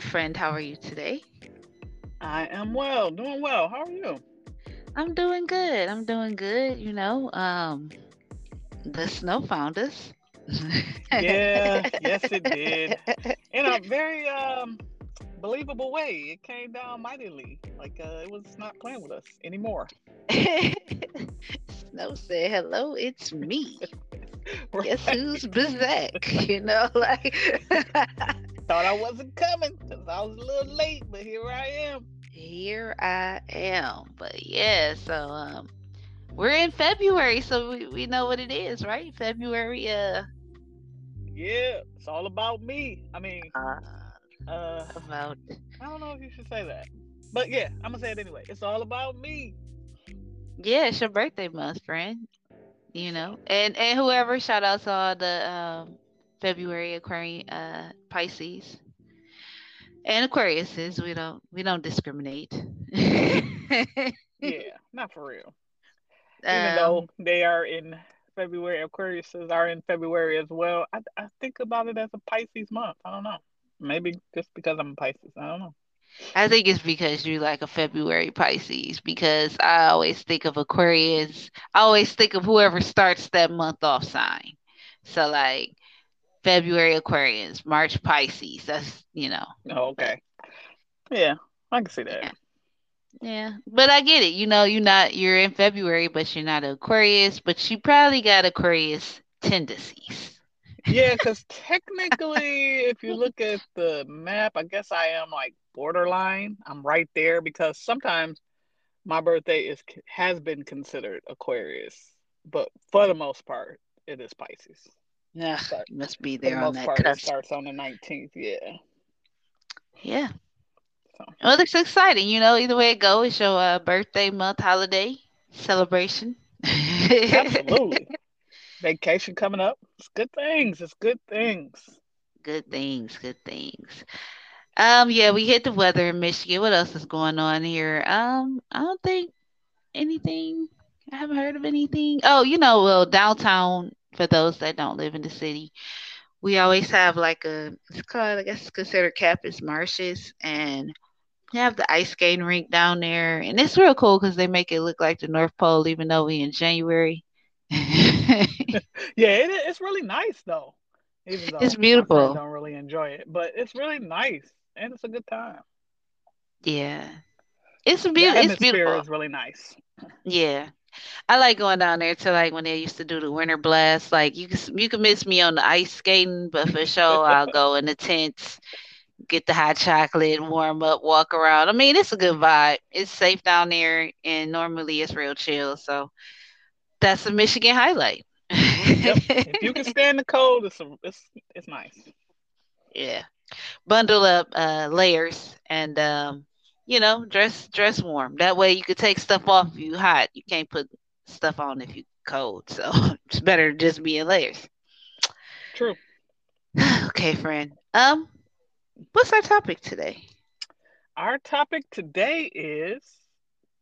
Hello, friend. How are you today? I am well, doing well. How are you? I'm doing good. I'm doing good. You know, um, the snow found us. Yeah, yes, it did. In a very um believable way. It came down mightily. Like uh, it was not playing with us anymore. Snow said, "Hello, it's me. Guess who's back?" You know, like Thought I wasn't coming because I was a little late, but here I am. here I am. But yeah, so um, we're in February, so we, we know what it is, right? February. Uh, Yeah, it's all about me. I mean, uh uh, about I don't know if you should say that, but yeah, I'm gonna say it anyway. It's all about me. Yeah, it's your birthday month, friend. You know, and and whoever shout out to all the um February Aquarius uh Pisces and Aquariuses. We don't we don't discriminate. Yeah, not for real. Even um, though they are in February, Aquariuses are in February as well. I, I think about it as a Pisces month. I don't know. Maybe just because I'm a Pisces. I don't know. I think it's because you like a February Pisces. Because I always think of Aquarius. I always think of whoever starts that month off sign. So like February Aquarians, March Pisces. That's you know. Oh, okay. Yeah, I can see Yeah. that. Yeah, but I get it. You know, you're not you're in February, but you're not Aquarius, but you probably got Aquarius tendencies. Yeah, because technically, if you look at the map, I guess I am like borderline. I'm right there because sometimes my birthday is has been considered Aquarius, but for the most part, it is Pisces. Yeah, must be for the there on most that part, it starts on the 19th. Yeah. Yeah. So Well, it's exciting. You know, either way it goes, it's your uh, birthday month holiday celebration. absolutely, vacation coming up. It's good things. It's good things. Good things, good things. Um, yeah, we hit the weather in Michigan. What else is going on here? Um, I don't think anything. I haven't heard of anything. Oh, you know, well, downtown for those that don't live in the city, we always have like a it's called I guess it's considered Campus Martius, and we have the ice skating rink down there, and it's real cool because they make it look like the North Pole, even though we in January. Yeah, it, it's really nice though. Even It's though friends beautiful. don't really enjoy it, but it's really nice and it's a good time. Yeah, it's a The beautiful. It's atmosphere beautiful. is really nice. Yeah. I like going down there to like when they used to do the winter blast. Like you can you can miss me on the ice skating, but for sure I'll go in the tents, get the hot chocolate, warm up, walk around. I mean, it's a good vibe. It's safe down there, and normally it's real chill. So that's a Michigan highlight. Yep. If you can stand the cold, it's a, it's it's nice. yeah, bundle up uh, layers and um, you know dress dress warm. That way you could take stuff off if you hot. You can't put stuff on if you cold. So it's better to just be in layers. True. okay, friend. Um, what's our topic today? Our topic today is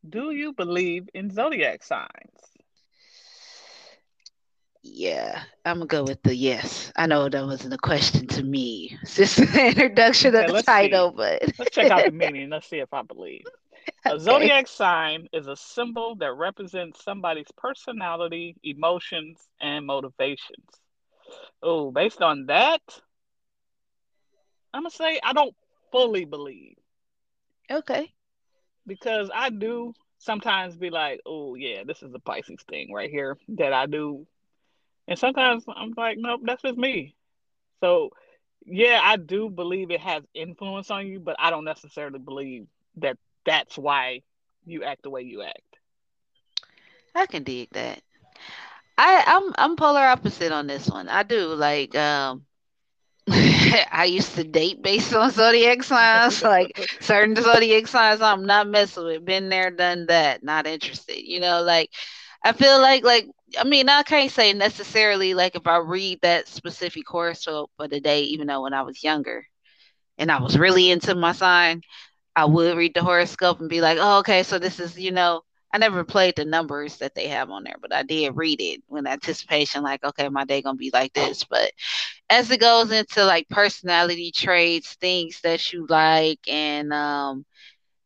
Do you believe in zodiac signs? Yeah, I'm gonna go with the yes. I know that wasn't a question to me. It's just an introduction Okay, of the title, see. but Let's check out the meaning. Let's see if I believe. A zodiac sign is a symbol that represents somebody's personality, emotions, and motivations. Oh, based on that, I'm gonna say I don't fully believe Okay. because I do sometimes be like, oh yeah, this is a Pisces thing right here that I do, and sometimes I'm like, nope, that's just me. So yeah, I do believe it has influence on you, but I don't necessarily believe that that's why you act the way you act. I can dig that. I I'm I'm polar opposite on this one. I do like um I used to date based on zodiac signs, like certain zodiac signs I'm not messing with. Been there, done that, not interested. You know, like I feel like like I mean, I can't say necessarily like if I read that specific horoscope for the day, even though when I was younger and I was really into my sign, I would read the horoscope and be like, oh, okay, so this is, you know, I never played the numbers that they have on there, but I did read it with anticipation, like, okay, my day gonna be like this. But as it goes into like personality traits, things that you like, and um,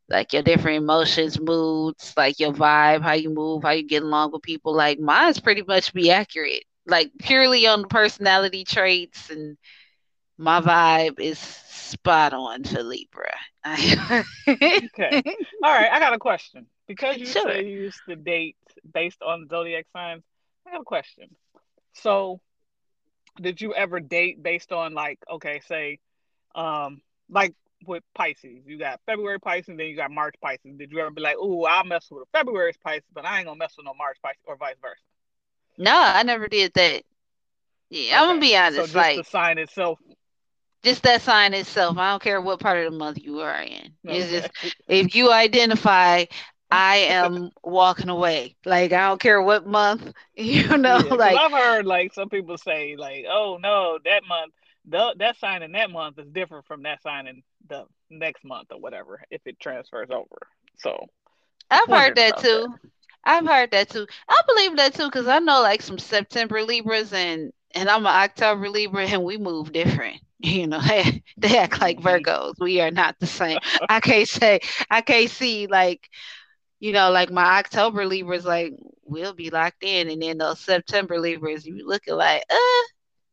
like your different emotions, moods, like your vibe, how you move, how you get along with people, like mine's pretty much be accurate, like purely on the personality traits and my vibe is spot on for Libra. Okay. All right. I got a question. Because you sure. say you used to date based on zodiac signs, I have a question. So, did you ever date based on like, okay, say, um, like with Pisces, you got February Pisces, then you got March Pisces. Did you ever be like, "Ooh, I'll mess with a February Pisces, but I ain't gonna mess with no March Pisces, or vice versa"? No, I never did that. Yeah, I'm gonna Okay. be So honest. just the Like sign itself. just that sign itself. I don't care what part of the month you are in. It's just if you identify, I am walking away. Like I don't care what month. You know, Yeah, like I've heard like some people say like, "Oh no, that month, the, that sign in that month is different from that sign in the next month or whatever if it transfers over." So I've heard that about that. too. I've heard that too. I believe that too because I know like some September Libras and and I'm an October Libra and we move different. You know, they, they act like hmm Virgos. We are not the same. I can't say I can't see like you know like my October Libras like we'll be locked in, and then those September Libras you looking like uh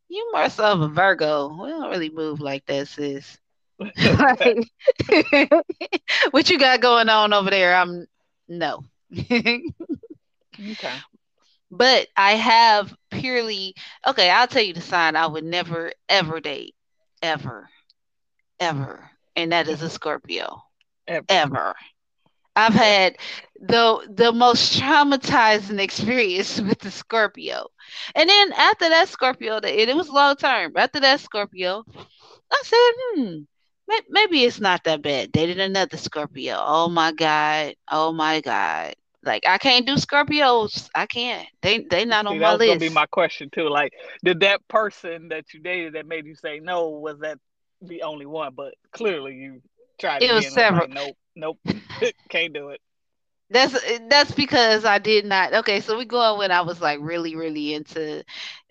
you more so of a Virgo. We don't really move like that, sis. what you got going on over there? I'm no. okay. But I have purely okay, I'll tell you the sign I would never ever date. Ever. Ever. And that is a Scorpio. Ever. Ever. I've had the the most traumatizing experience with the Scorpio. And then after that Scorpio, and it was long term. After that Scorpio, I said, hmm, maybe it's not that bad. Dated another Scorpio. Oh my God. Oh my God. Like I can't do Scorpios. I can't. They they not See, on my was gonna be my question too. Like, did that person that you dated that made you say no was that the only one? But clearly, you tried It was again. and Was several. like, nope, nope, can't do it. That's that's because I did not. Okay, so we go on when I was like really really into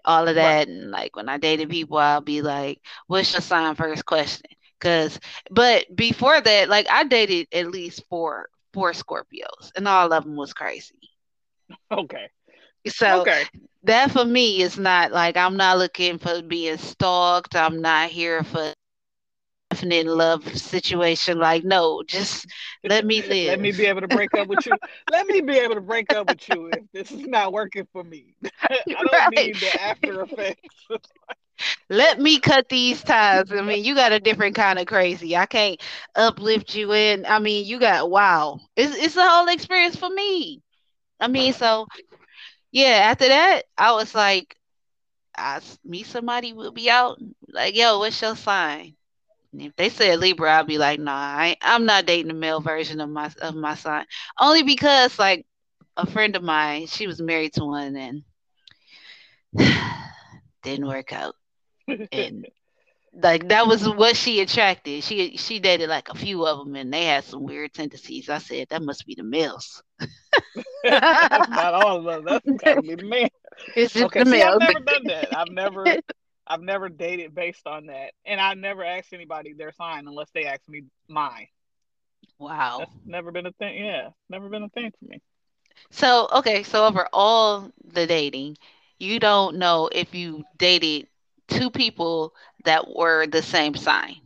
all of Right. that, and like when I dated people, I'll be like, "What's your sign?" First question. Cause, but before that, like I dated at least four four Scorpios, and all of them was crazy. Okay. So Okay. that for me is not like I'm not looking for being stalked. I'm not here for definite love situation. Like, no, just let me live. Let me be able to break up with you. Let me be able to break up with you if this is not working for me. I don't right. need the after effects. Let me cut these ties. I mean, you got a different kind of crazy. I can't uplift you in. I mean, you got wow. It's it's a whole experience for me. I mean, so yeah. After that, I was like, I meet somebody, we'll be out. Like, yo, what's your sign? And if they said Libra, I'll be like, nah, I I'm not dating the male version of my of my sign. Only because like a friend of mine, she was married to one and didn't work out. And like that was what she attracted. She she dated like a few of them, and they had some weird tendencies. I said that must be the males. Not all of us. That's got to be the man. it's just Okay. the See, I've never done that. I've never, I've never dated based on that, and I never asked anybody their sign unless they asked me mine. wow. That's never been a thing. Yeah, never been a thing for me. So okay, so over all the dating, you don't know if you dated two people that were the same sign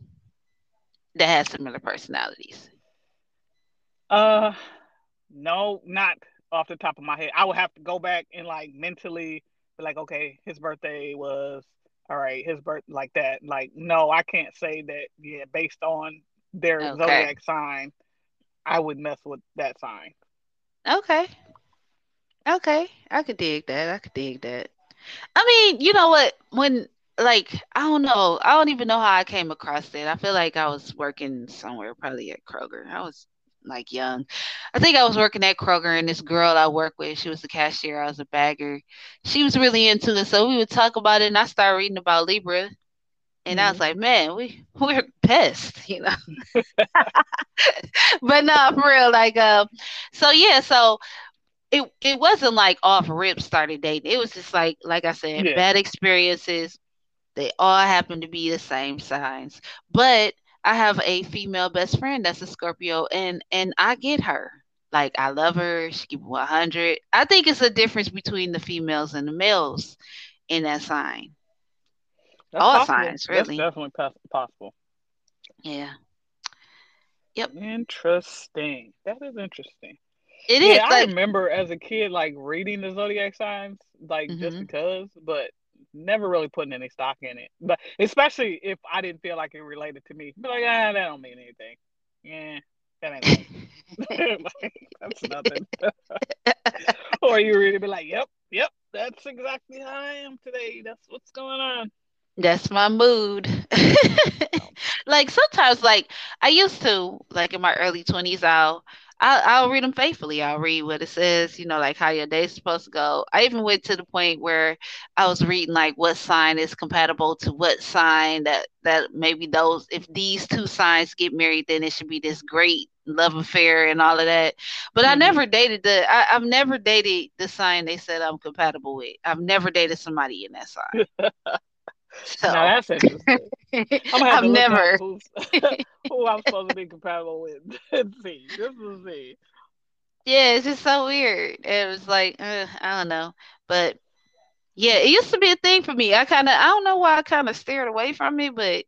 that had similar personalities. Uh, no, not off the top of my head. I would have to go back and like mentally be like, okay, his birthday was all right. His birth like that. Like, no, I can't say that. Yeah, based on their Okay. zodiac sign, I would mess with that sign. Okay. Okay. I could dig that. I could dig that. I mean, you know what? When like I don't know, I don't even know how I came across it. I feel like I was working somewhere, probably at Kroger. I was like young. I think I was working at Kroger, and this girl I work with, she was the cashier. I was a bagger. She was really into it, so we would talk about it, and I started reading about Libra, and I was hmm like, man, we we're best, you know. but no, for real, like, um, so yeah, so. it it wasn't like off rip started dating. It was just like like I said, Yeah. bad experiences. They all happen to be the same signs. But I have a female best friend that's a Scorpio and and I get her. Like I love her. She keep it 100. I think it's a difference between the females and the males in that sign. That's All possible. signs, That's definitely pos- possible. Yeah. Yep. Interesting. That is interesting. It is Yeah, I like remember as a kid like reading the zodiac signs, like just mhm. because, but never really putting any stock in it. But especially if I didn't feel like it related to me, be like, ah, that don't mean anything. Yeah, that ain't like, that's nothing. or you really be like, yep, yep, that's exactly how I am today. That's what's going on. That's my mood. Like sometimes, like I used to, like in my early twenties, I'll, I'll I'll read them faithfully. I'll read what it says, you know, like how your day's supposed to go. I even went to the point where I was reading like what sign is compatible to what sign that that maybe those if these two signs get married, then it should be this great love affair and all of that. But I hmm never dated the I, I've never dated the sign they said I'm compatible with. I've never dated somebody in that sign. Now that's interesting. i have I've to look up never. who I'm supposed to be compatible with and see. To see. Yeah, it's just so weird. It was like, uh, I don't know. But yeah, it used to be a thing for me. I kind of, I don't know why I kind of steered away from it, but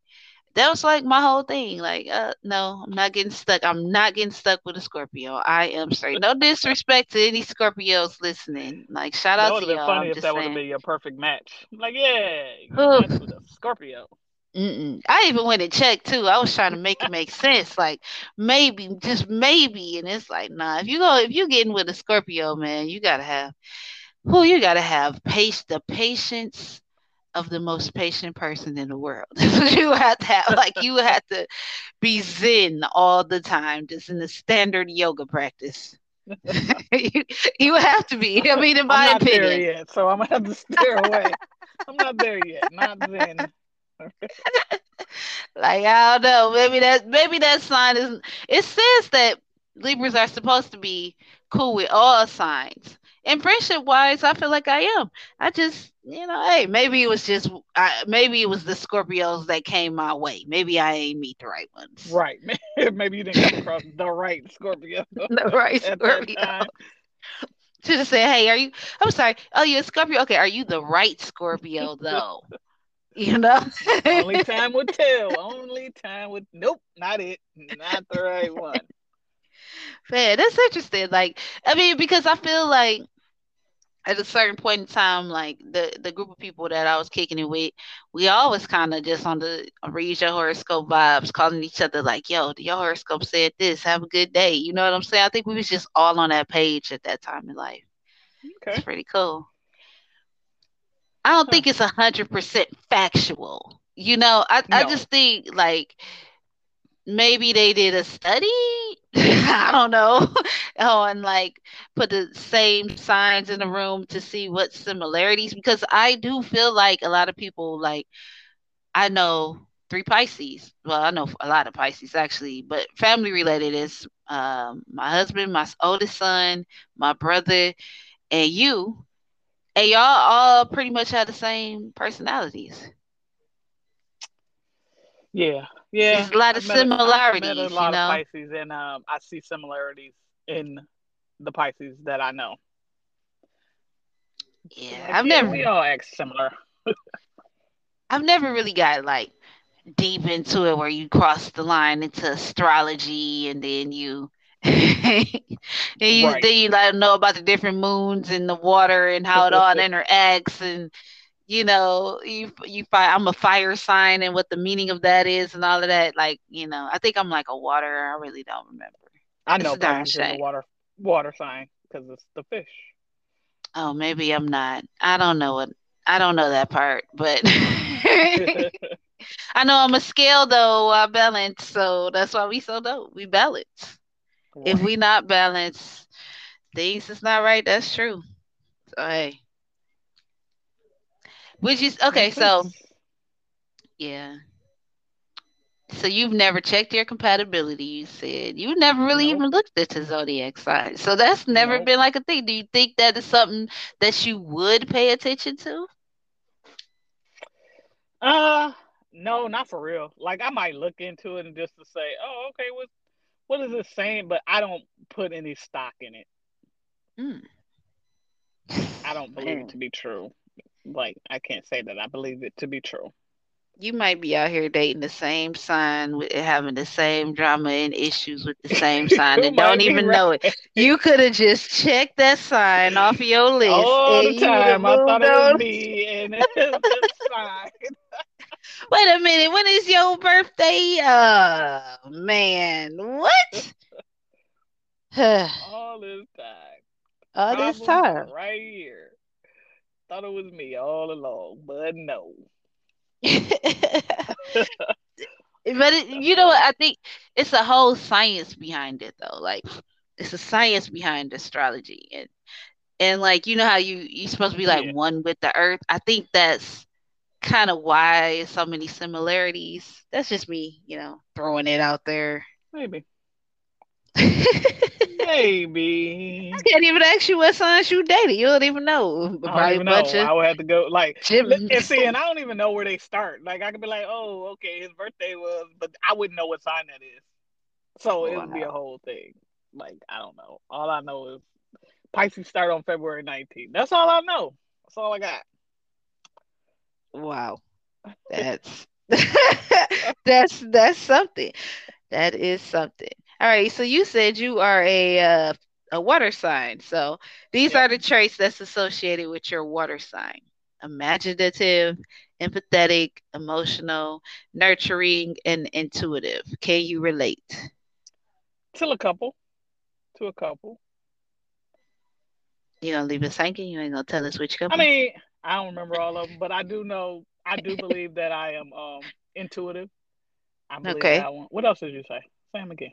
that was like my whole thing. Like, uh, no, I'm not getting stuck. I'm not getting stuck with a Scorpio. I am straight. No disrespect to any Scorpios listening. Like, shout That out would to have been y'all. funny I'm if that would been your perfect match. Like, yeah, with a Scorpio. Mm-mm. I even went and checked too. I was trying to make it make sense. Like maybe, just maybe, and it's like, nah. If you go, if you're getting with a Scorpio, man, you gotta have who you gotta have pace the patience of the most patient person in the world. you have to have like you have to be zen all the time, just in the standard yoga practice. you, you have to be. I mean, in I'm my not there opinion. yet, so I'm gonna have to steer away. I'm not there yet. Not then. Like I don't know, maybe that maybe that sign is. It says that Libras are supposed to be cool with all signs. And friendship wise, I feel like I am. I just, you know, hey, maybe it was just, I, maybe it was the Scorpios that came my way. Maybe I ain't meet the right ones. Right. Maybe you didn't come across the right Scorpio The right Scorpio. Should have said, hey, are you? I'm sorry. Oh, you're a Scorpio. Okay, are you the right Scorpio though? You know. Only time would tell. Only time would. Nope, not it. Not the right one. Man, that's interesting. Like, I mean, because I feel like at a certain point in time, like the the group of people that I was kicking it with, we always kind of just on the read your horoscope vibes, calling each other like, "Yo, your horoscope said this. Have a good day." You know what I'm saying? I think we was just all on that page at that time in life. Okay, It's pretty cool. I don't Huh. think it's a hundred percent factual. You know, I I just think like maybe they did a study. I don't know. on like put the same signs in the room to see what similarities because I do feel like a lot of people like I know three Pisces. Well, I know a lot of Pisces actually, but family related is um my husband, my oldest son, my brother, and you. And y'all all pretty much have the same personalities. Yeah. Yeah. There's a lot of I've met a, I've met a similarities, you lot of know. Pisces, and um, I see similarities in the Pisces that I know. Yeah, like, I've yeah, never we all act similar. I've never really got like deep into it where you cross the line into astrology and then you and you Right. then you like know about the different moons and the water and how it all interacts and you know you you find I'm a fire sign and what the meaning of that is and all of that like you know I think I'm like a water I really don't remember I know a darn Pisces is a water water sign because it's the fish. oh maybe I'm not I don't know what I don't know that part but I know I'm a scale though I balance so that's why we so dope we balance if we not balance, things is not right. That's true. So hey, which is okay. So yeah, So you've never checked your compatibility, you said. You never really Nope. even looked at the zodiac sign. So that's never Nope. been like a thing. Do you think that is something that you would pay attention to? Uh no, not for real. Like I might look into it and just to say, oh, okay, what what is it saying? But I don't put any stock in it. Mm. I don't believe it to be true. Like I can't say that I believe it to be true. you might be out here dating the same sign, with having the same drama and issues with the same sign and don't even right. know it. You could have just checked that sign off your list All the you would have time I thought it was me and it fine. Wait a minute, when is your birthday? Oh man, what? All this time. All this time. right here. Thought it was me all along, but no. But it, you know what? I think it's a whole science behind it, though. Like, it's a science behind astrology, and and like you know how you you're supposed to be like Yeah, one with the earth. I think that's kind of why so many similarities. That's just me, you know, throwing it out there. maybe. I can't even ask you what signs you dated. You don't even know. I don't even know. of I would have to go like li- and see, and I don't even know where they start. Like I could be like, oh, okay, his birthday was, but I wouldn't know what sign that is. So oh, it would be a whole thing. Like I don't know. All I know is Pisces start on February 19th. That's all I know. That's all I got. Wow. That's that's that's something. That is something. All right, so you said you are a uh, a water sign. So these Yep. are the traits that's associated with your water sign. Imaginative, empathetic, emotional, nurturing, and intuitive. Can you relate? Till a couple. To a couple. You gonna leave us hanging? You ain't gonna tell us which couple? I mean, I don't remember all of them, but I do know. I do believe that I am um intuitive. I believe Okay. that one. What else did you say? Say them again.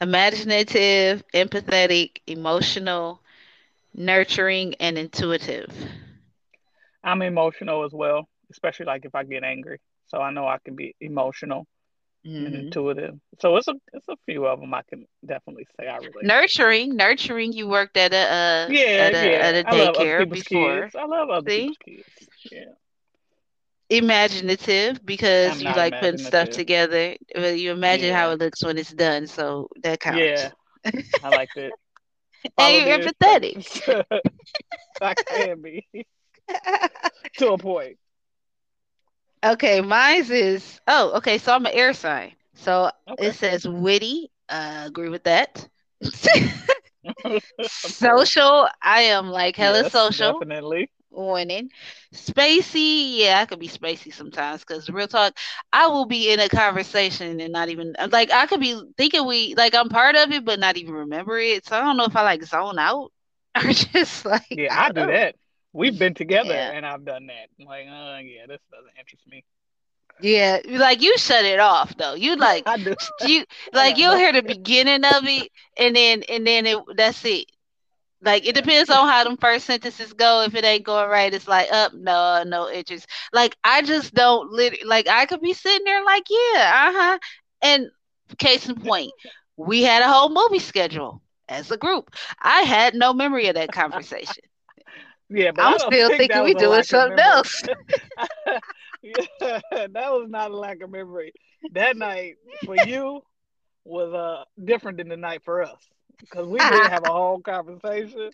Imaginative, empathetic, emotional, nurturing, and intuitive. I'm emotional as well, especially like if I get angry. So I know I can be emotional and hmm intuitive. So it's a it's a few of them I can definitely say I relate. Nurturing, nurturing. You worked at a uh, Yeah, at a at yeah. a I love other daycare before. kids. I love other See, kids. Yeah. Imaginative because I'm you like putting stuff together. Well, You imagine how it looks when it's done, so that counts. Yeah. I like that. And you're the empathetic. I can be to a point. okay, mine's is oh, okay. So I'm an air sign. So it says witty. Uh, agree with that. social. I am like hella Yes, social. definitely. Winning. Spacey, yeah, I could be spacey sometimes because real talk, I will be in a conversation and not even like I could be thinking we like I'm part of it, but not even remember it. So I don't know if I like zone out or just like Yeah, I I do that. We've been together Yeah, and I've done that. I'm like, oh yeah, this doesn't interest me. yeah, like you shut it off though. You like I do. you like you'll hear the beginning of it and then and then it that's it. Like it depends on how them first sentences go. If it ain't going right, it's like up, no, no interest. Like I just don't lit. Like I could be sitting there, like yeah, uh huh. And case in point, we had a whole movie schedule as a group. I had no memory of that conversation. Yeah, but I'm still think thinking we doing something else. yeah, that was not a lack of memory. That night for you was uh different than the night for us because we did have a whole conversation,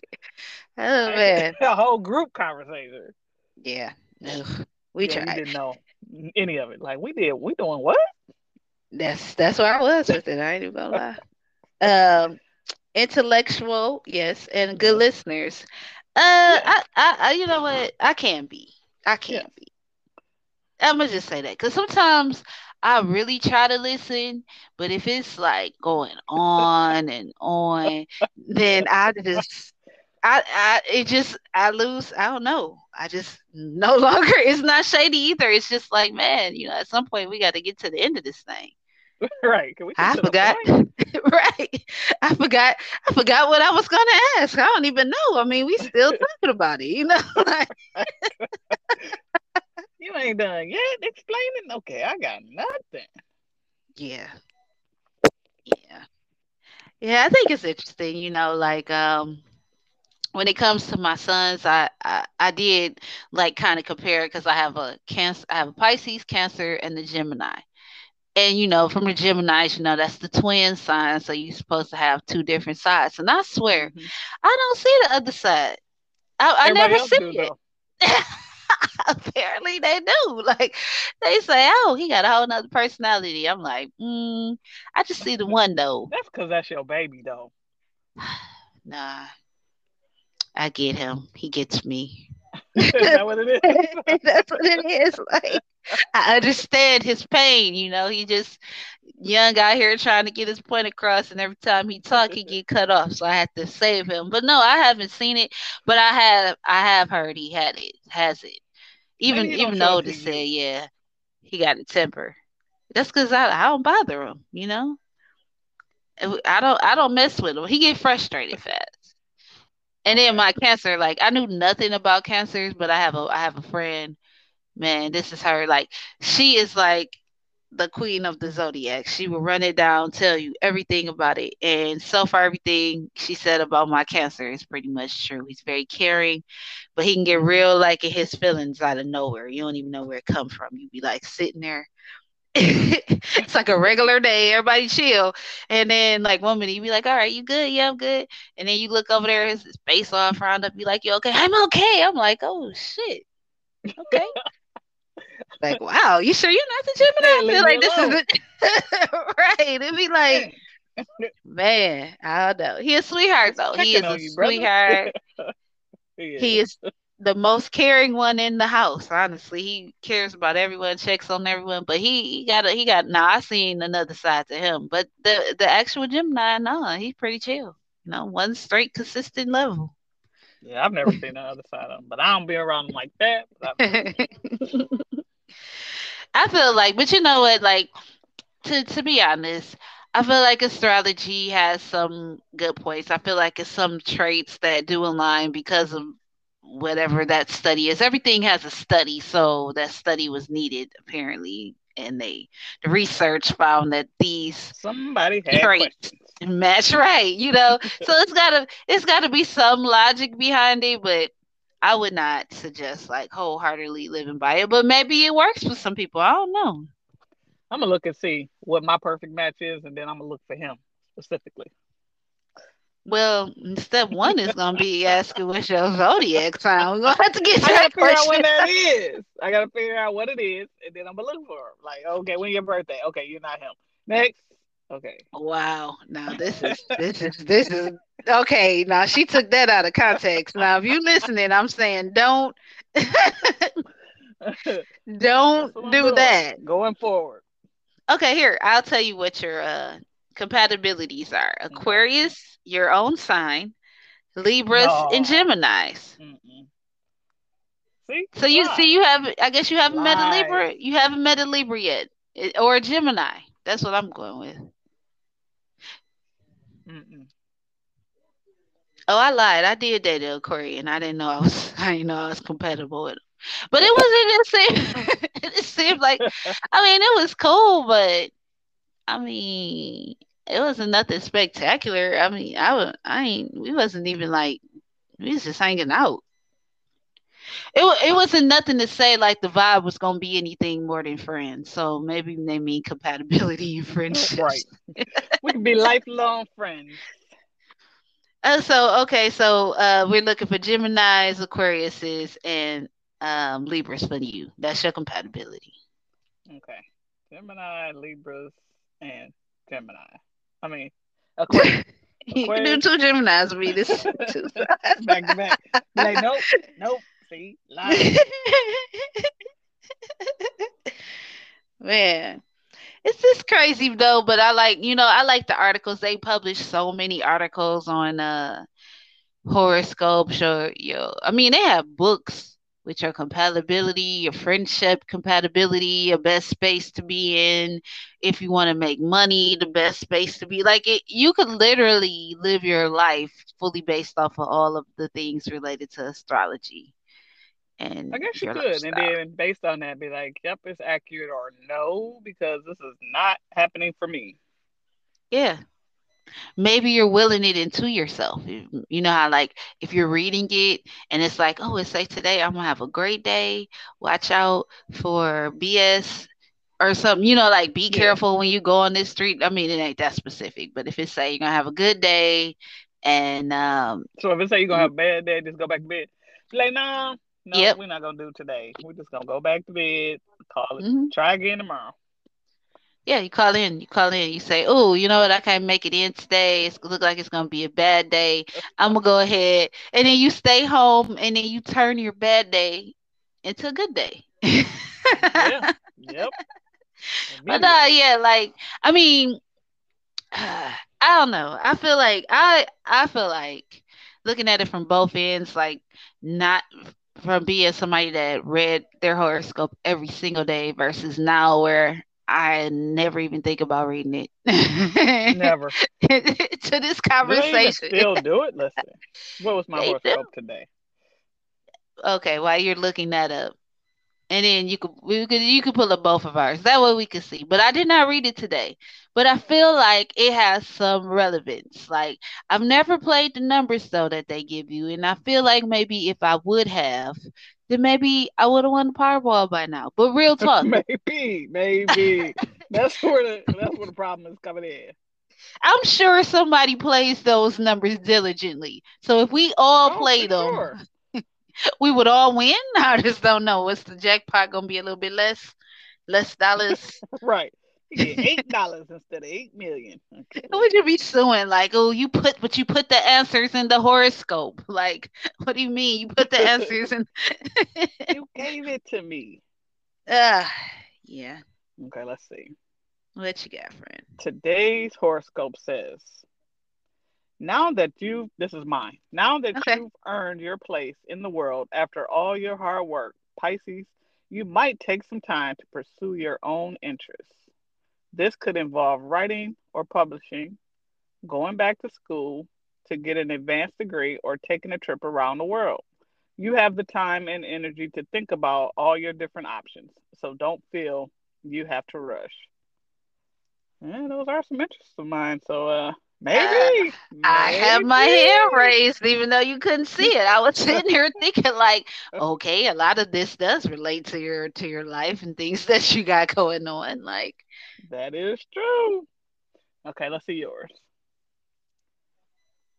oh man, a whole group conversation. yeah, Ugh. we Yeah, we didn't know any of it. Like we did, we doing what? That's that's where I was with it. I ain't even gonna lie. Um, intellectual, yes, and good listeners. Uh, Yeah, I, I, you know what? I can be. I yeah. can be. I'm gonna just say that because sometimes I really try to listen, but if it's like going on and on, then I just, I, I, it just, I lose. I don't know. I just no longer. It's not shady either. It's just like, man, you know, at some point we got to get to the end of this thing. right. Can we I forgot. right. I forgot. I forgot what I was gonna ask. I don't even know. I mean, we still talking about it, you know. like, Ain't done yet explaining. Okay, I got nothing. Yeah. Yeah. Yeah, I think it's interesting, you know, like um when it comes to my sons, I I, I did like kind of compare because I have a cancer, I have a Pisces, Cancer, and the Gemini. And you know, from the Gemini's, you know, that's the twin sign, so you're supposed to have two different sides. And I swear, hmm I don't see the other side. I, I never see it. Apparently they do. Like they say, oh, he got a whole nother personality. I'm like, mm, I just see the one though. That's because that's your baby though. Nah, I get him. He gets me. Is that what it is? That's what it is. Like I understand his pain. You know, he just young out here trying to get his point across, and every time he talk, he get cut off. So I had to save him. But no, I haven't seen it. But I have, I have heard he had it, has it. Even even show it though to to say, yeah, he got a temper. That's because I, I don't bother him. You know, I don't I don't mess with him. He get frustrated fast. And then my cancer, like I knew nothing about cancers, but I have a I have a friend Man, this is her. Like, she is like the queen of the zodiac. She will run it down, tell you everything about it. And so far, everything she said about my cancer is pretty much true. He's very caring, but he can get hmm real like in his feelings out of nowhere. You don't even know where it come from. You be like sitting there. it's like a regular day, everybody chill. And then like one minute you be like, All right, you good? Yeah, I'm good. And then you look over there, his, face all frowned up, be like, You okay? I'm okay. I'm like, Oh shit. Okay. Like, wow, you sure you're not the Gemini? Yeah, I feel like this is the right. It'd be like, man, I don't know. He a sweetheart though. He is a on you, brother. sweetheart. He is the most caring one in the house. Honestly, he cares about everyone, checks on everyone. But he, he got a, he got. Now I seen another side to him. But the the actual Gemini, nah, he's pretty chill. You know, one straight consistent level. Yeah, I've never seen the other side of him, but I don't be around him like that. But I've never seen it. I feel like, but you know what? Like to to be honest, I feel like astrology has some good points. I feel like it's some traits that do align because of whatever that study is. Everything has a study, so that study was needed apparently, and they the research found that these Somebody had traits questions. match right. You know, so it's gotta it's gotta be some logic behind it, but. I would not suggest like wholeheartedly living by it, but maybe it works for some people. I don't know. I'm gonna look and see what my perfect match is, and then I'm gonna look for him specifically. Well, step one is gonna be asking what's your zodiac sign. We're gonna have to get I gotta that figure out what that is. I gotta figure out what it is, and then I'm gonna look for him. Like, okay, when your birthday? Okay, you're not him. Next. Okay. Wow. Now this is this is this is okay. Now she took that out of context. Now if you listening, I'm saying don't don't do that. Going forward. Okay, here I'll tell you what your uh compatibilities are. Okay. Aquarius, your own sign, Libras, and No. Geminis. Mm-mm. See, So you see, you have. I guess you haven't met a. Libra. You haven't met a Libra yet, Eh, or a Gemini. That's what I'm going with. Mm-mm. Oh, I lied. I did date an Aquarian. I didn't know I was. I didn't know I was compatible with him. But it wasn't. It seemed. it seemed like. I mean, it was cool, but I mean, it wasn't nothing spectacular. I mean, I was. I ain't. We wasn't even like. We was just hanging out. It it wasn't nothing to say like the vibe was gonna be anything more than friends. So maybe they mean compatibility and friendship. right. We can be lifelong friends. Uh, so okay, so uh, we're looking for Gemini's, Aquariuses, and um, Libras for you. That's your compatibility. Okay. Gemini, Libras, and Gemini. I mean, you Aquarius. can do two Geminis with me. This two back to back. Like, nope, nope. See, sides. Man, it's just crazy though. But I like, you know, I like the articles. They publish so many articles on uh horoscopes or your I mean they have books with your compatibility, your friendship compatibility, your best space to be in, if you want to make money, the best space to be like it you could literally live your life fully based off of all of the things related to astrology. And I guess you could, and then based on that, be like, "Yep, it's accurate," or "No, because this is not happening for me." Yeah, maybe you're willing it into yourself. You, you know how like if you're reading it and it's like, oh, it's like today I'm gonna have a great day. Watch out for BS or something. You know, like be Yeah. careful when you go on this street. I mean, it ain't that specific, but if it's say you're gonna have a good day and um, So if it say you're gonna have a bad day, just go back to bed. Be like, "No, no, yep. we're not gonna do today. We're just gonna go back to bed. Call it. hmm Try again tomorrow." Yeah, you call in, you call in, you say, "Oh, you know what? I can't make it in today. It's look like it's gonna be a bad day. I'm gonna go ahead," and then you stay home, and then you turn your bad day into a good day. Yeah. Yep. But uh, yeah, like I mean, I don't know. I feel like I I feel like looking at it from both ends, like not from being somebody that read their horoscope every single day versus now where I never even think about reading it. Never. to this Do conversation. still do it? Listen, what was my They do. horoscope today? Okay, while you're looking that up. and then you could we could you could pull up both of ours. That way we could see. But I did not read it today. But I feel like it has some relevance. Like I've never played the numbers though that they give you, and I feel like maybe if I would have, then maybe I would have won the Powerball by now. But real talk, maybe, maybe. That's where the that's where the problem is coming in. I'm sure somebody plays those numbers diligently. So if we all Oh, played them, sure. we would all win. I just don't know. What's the jackpot gonna be a little bit less, less dollars? Right. Eight dollars instead of eight million. Okay. Who would you be suing? Like, oh, you put, but you put the answers in the horoscope. Like, what do you mean? You put the answers in? you gave it to me. Ah, yeah. Okay, let's see. What you got, friend? Today's horoscope says, now that you this is mine. Now that Okay. you've earned your place in the world after all your hard work, Pisces, you might take some time to pursue your own interests. This could involve writing or publishing, going back to school to get an advanced degree, or taking a trip around the world. You have the time and energy to think about all your different options, so don't feel you have to rush. And those are some interests of mine. So, uh, Uh, maybe, I have my hand raised, even though you couldn't see it. I was sitting here thinking, like, okay, a lot of this does relate to your to your life and things that you got going on. Like, that is true. Okay, let's see yours.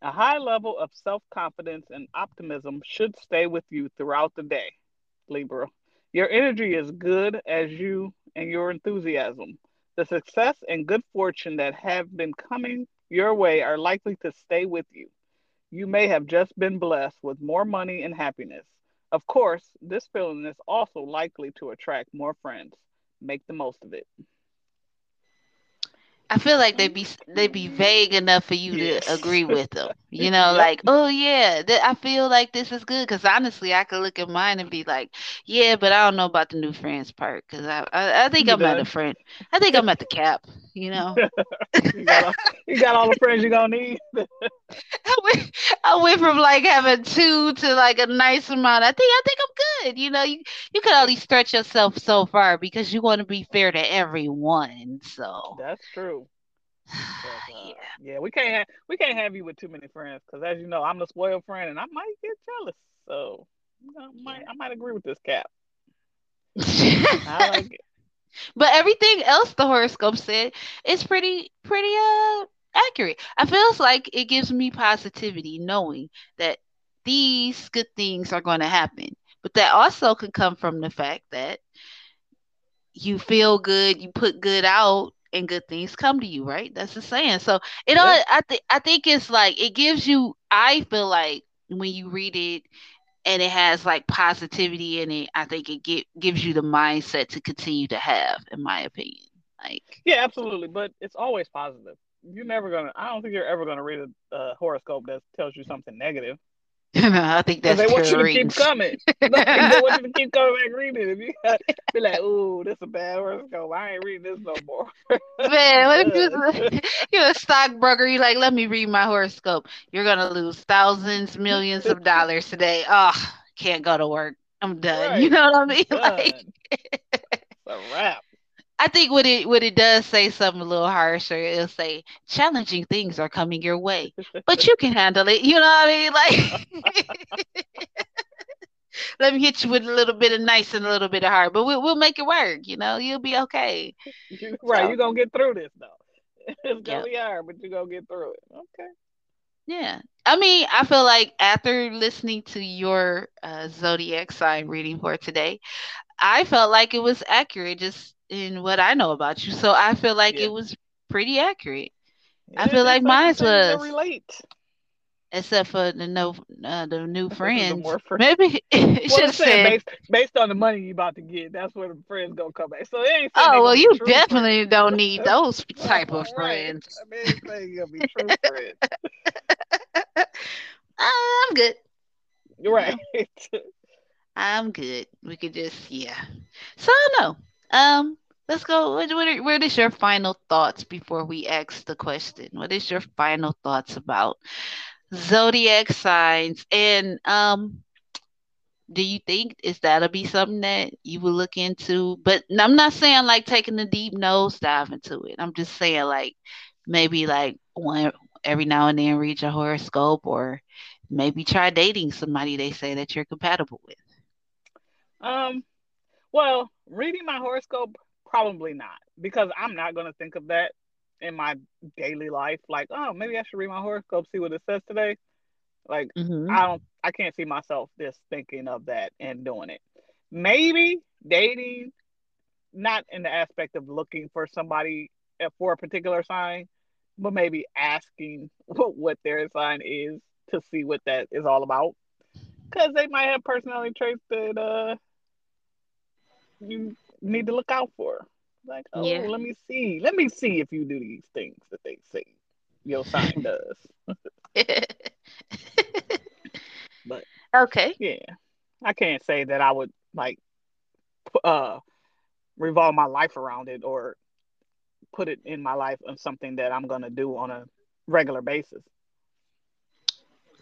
A high level of self confidence and optimism should stay with you throughout the day, Libra. Your energy is good as you and your enthusiasm. The success and good fortune that have been coming your way are likely to stay with you. You may have just been blessed with more money and happiness. Of course, this feeling is also likely to attract more friends. Make the most of it. I feel like they be they be vague enough for you to agree with them. You know, yep. like, oh yeah, th- I feel like this is good. Because honestly, I could look at mine and be like, yeah, but I don't know about the new friends part. Because I, I I think You I'm at a done. friend. I think I'm at the cap. You know, you got all, you got all the friends you're gonna need. I went I went from like having two to like a nice amount. I think I think I'm good. You know, you you can only stretch yourself so far because you want to be fair to everyone. So That's true. Cause uh, yeah. yeah, we can't have, we can't have you with too many friends. Cause as you know, I'm the spoiled friend, and I might get jealous. So you know, I might I might agree with this cap. I like it. But everything else the horoscope said is pretty pretty uh accurate. I feels like it gives me positivity knowing that these good things are going to happen. But that also can come from the fact that you feel good, you put good out and good things come to you, right? That's the saying. So it all Yeah, I think I think it's like it gives you I feel like when you read it and it has like positivity in it, I think it get, gives you the mindset to continue to have, in my opinion. Like, yeah, absolutely. But it's always positive. You're never gonna. I don't think you're ever gonna read a, a horoscope that tells you something negative. I think that's they want you to keep coming. They want you to keep coming back reading. If you be like, "Ooh, this is a bad horoscope. I ain't reading this no more." Man, what if Ugh. you, you're a stockbroker? You like, let me read my horoscope. You're gonna lose thousands, millions of dollars today. Oh, can't go to work. I'm done. You know what I mean? Like. It's a wrap. I think what it what it does say something a little harsher. It'll say challenging things are coming your way, but you can handle it. You know what I mean? Like let me hit you with a little bit of nice and a little bit of hard, but we'll we'll make it work. You know, you'll be okay. You right, So you're gonna get through this though. It's gonna yeah, be hard, but you're gonna get through it. Okay. yeah. I mean, I feel like after listening to your uh, zodiac sign reading for today, I felt like it was accurate just in what I know about you. So I feel like Yeah. it was pretty accurate. I Yeah, it feel like mine was, relate. except for the no uh, the new friends. more friends. Maybe it Well, should saying based based on the money you about to get, that's where the friends gonna come back. So they ain't "Oh well, you definitely friends. don't need those type of friends." They ain't saying gonna be true friends. I'm good. You're Right. I'm good. We could just yeah. So I don't know. Um, let's go. What, what, are, what is your final thoughts before we ask the question? What is your final thoughts about zodiac signs? And um, do you think is that'll be something that you will look into? But I'm not saying like taking a deep nose dive into it. I'm just saying like maybe like one every now and then read your horoscope or maybe try dating somebody they say that you're compatible with. um. Well, reading my horoscope, probably not, because I'm not gonna think of that in my daily life. Like, oh, maybe I should read my horoscope, see what it says today. Like, hmm I don't, I can't see myself just thinking of that and doing it. Maybe dating, not in the aspect of looking for somebody for a particular sign, but maybe asking what their sign is to see what that is all about. Because they might have personality traits that uh you need to look out for. Like, oh, Yeah. let me see. Let me see if you do these things that they say your sign does. But okay. yeah, I can't say that I would like uh revolve my life around it or put it in my life on something that I'm gonna do on a regular basis.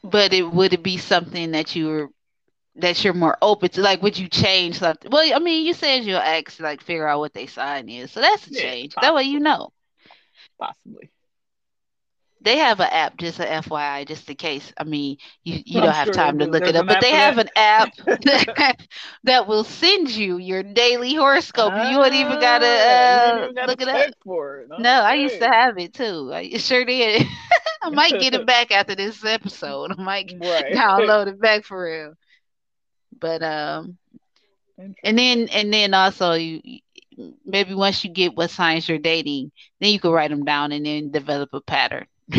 But it would it be something that you were that you're more open to? Like, would you change something? Well, I mean, you said you'll ask like figure out what they sign is, so that's a Yeah, change. That way you know. possibly. They have an app, just a FYI, just in case. I mean, you you don't have sure time to look it up, but they have that. an app that, will send you your daily horoscope. You won't even gotta ah, uh, even look it up. for it. No, I used to have it too. I sure did. I might get it back after this episode. I might right. download it back for real. But um, and then and then also you maybe once you get what signs you're dating, then you can write them down and then develop a pattern.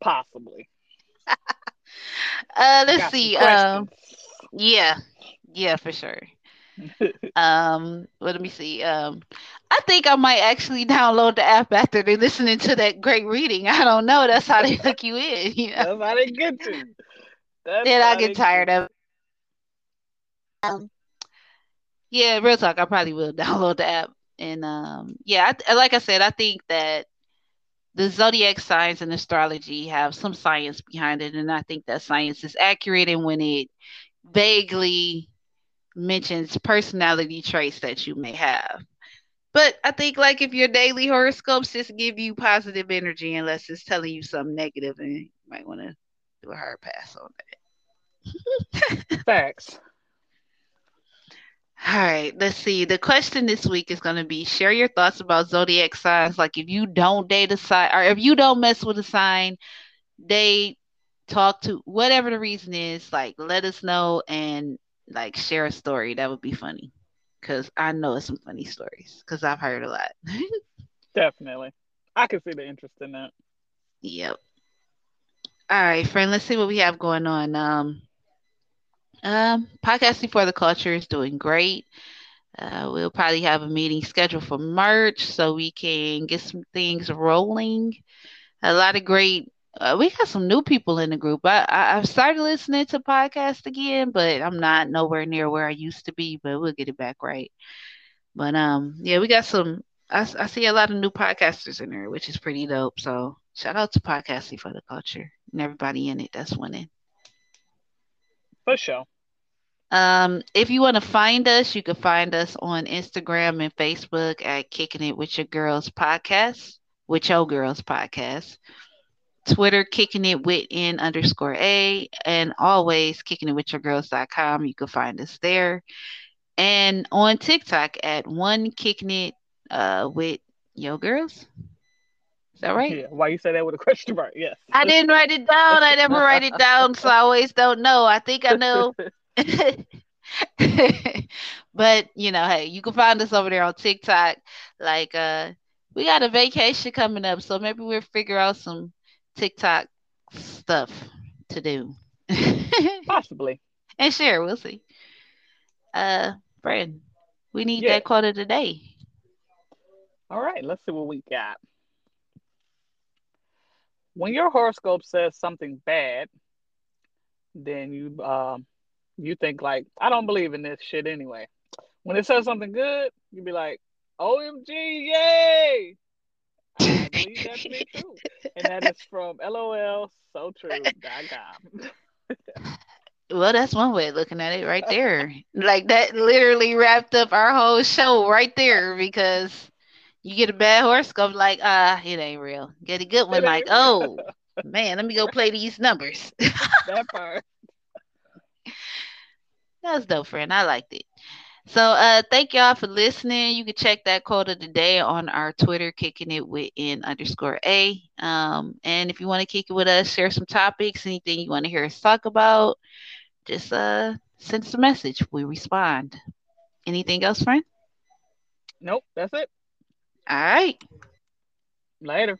Possibly. uh, let's see. Um, yeah, yeah, for sure. Um, let me see. Um, I think I might actually download the app after they're listening to that great reading. I don't know. That's how they hook you in. You know. That's how they get you. That's Then I get tired of. It. Um, yeah, real talk. I probably will download the app. And um, yeah, I, like I said, I think that the zodiac signs and astrology have some science behind it, and I think that science is accurate. And when it vaguely mentions personality traits that you may have, but I think like if your daily horoscopes just give you positive energy, unless it's telling you something negative, and you might want to do a hard pass on you. Facts. All right, let's see. The question this week is going to be share your thoughts about zodiac signs. Like if you don't date a sign or if you don't mess with a sign, they talk to whatever the reason is, like let us know and like share a story. That would be funny because I know it's some funny stories because I've heard a lot. Definitely. I can see the interest in that. yep. All right, friend, let's see what we have going on. Um, um, podcasting for the culture is doing great. Uh, we'll probably have a meeting scheduled for March so we can get some things rolling. A lot of great. Uh, we got some new people in the group. I, I I've started listening to podcasts again, but I'm not nowhere near where I used to be. But we'll get it back right. But um, yeah, we got some. I, I see a lot of new podcasters in there, which is pretty dope. So shout out to podcasting for the culture and everybody in it that's winning. For sure. Um, if you want to find us, you can find us on Instagram and Facebook at Kicking It With Your Girls Podcast, with Your Girls Podcast. Twitter, Kicking It With N underscore A, and always Kicking It With Your Girls.com. You can find us there. And on TikTok at One Kicking It uh, with Yo Girls. Is that right? Yeah. Why you say that with a question mark? Yes. I didn't write it down. I never write it down, so I always don't know. I think I know. but you know, hey, you can find us over there on TikTok. Like, uh, we got a vacation coming up, so maybe we'll figure out some TikTok stuff to do. Possibly. and share, we'll see. Uh, Brad, we need Yeah. that quote of the day. All right, let's see what we got. When your horoscope says something bad, then you um you think like, I don't believe in this shit anyway. When it says something good, you be like, OMG, yay! Believe that to be true. And that is from LOL so true.com. Well, that's one way of looking at it right there. like that literally wrapped up our whole show right there because you get a bad horoscope, like, ah, it ain't real. Get a good one, like, oh man, let me go play these numbers. that part. That was dope, friend. I liked it. So uh thank y'all for listening. You can check that quote of the day on our Twitter, kicking it with N underscore A. Um, and if you want to kick it with us, share some topics, anything you want to hear us talk about, just uh send us a message. We respond. Anything else, friend? Nope, that's it. All right. Later.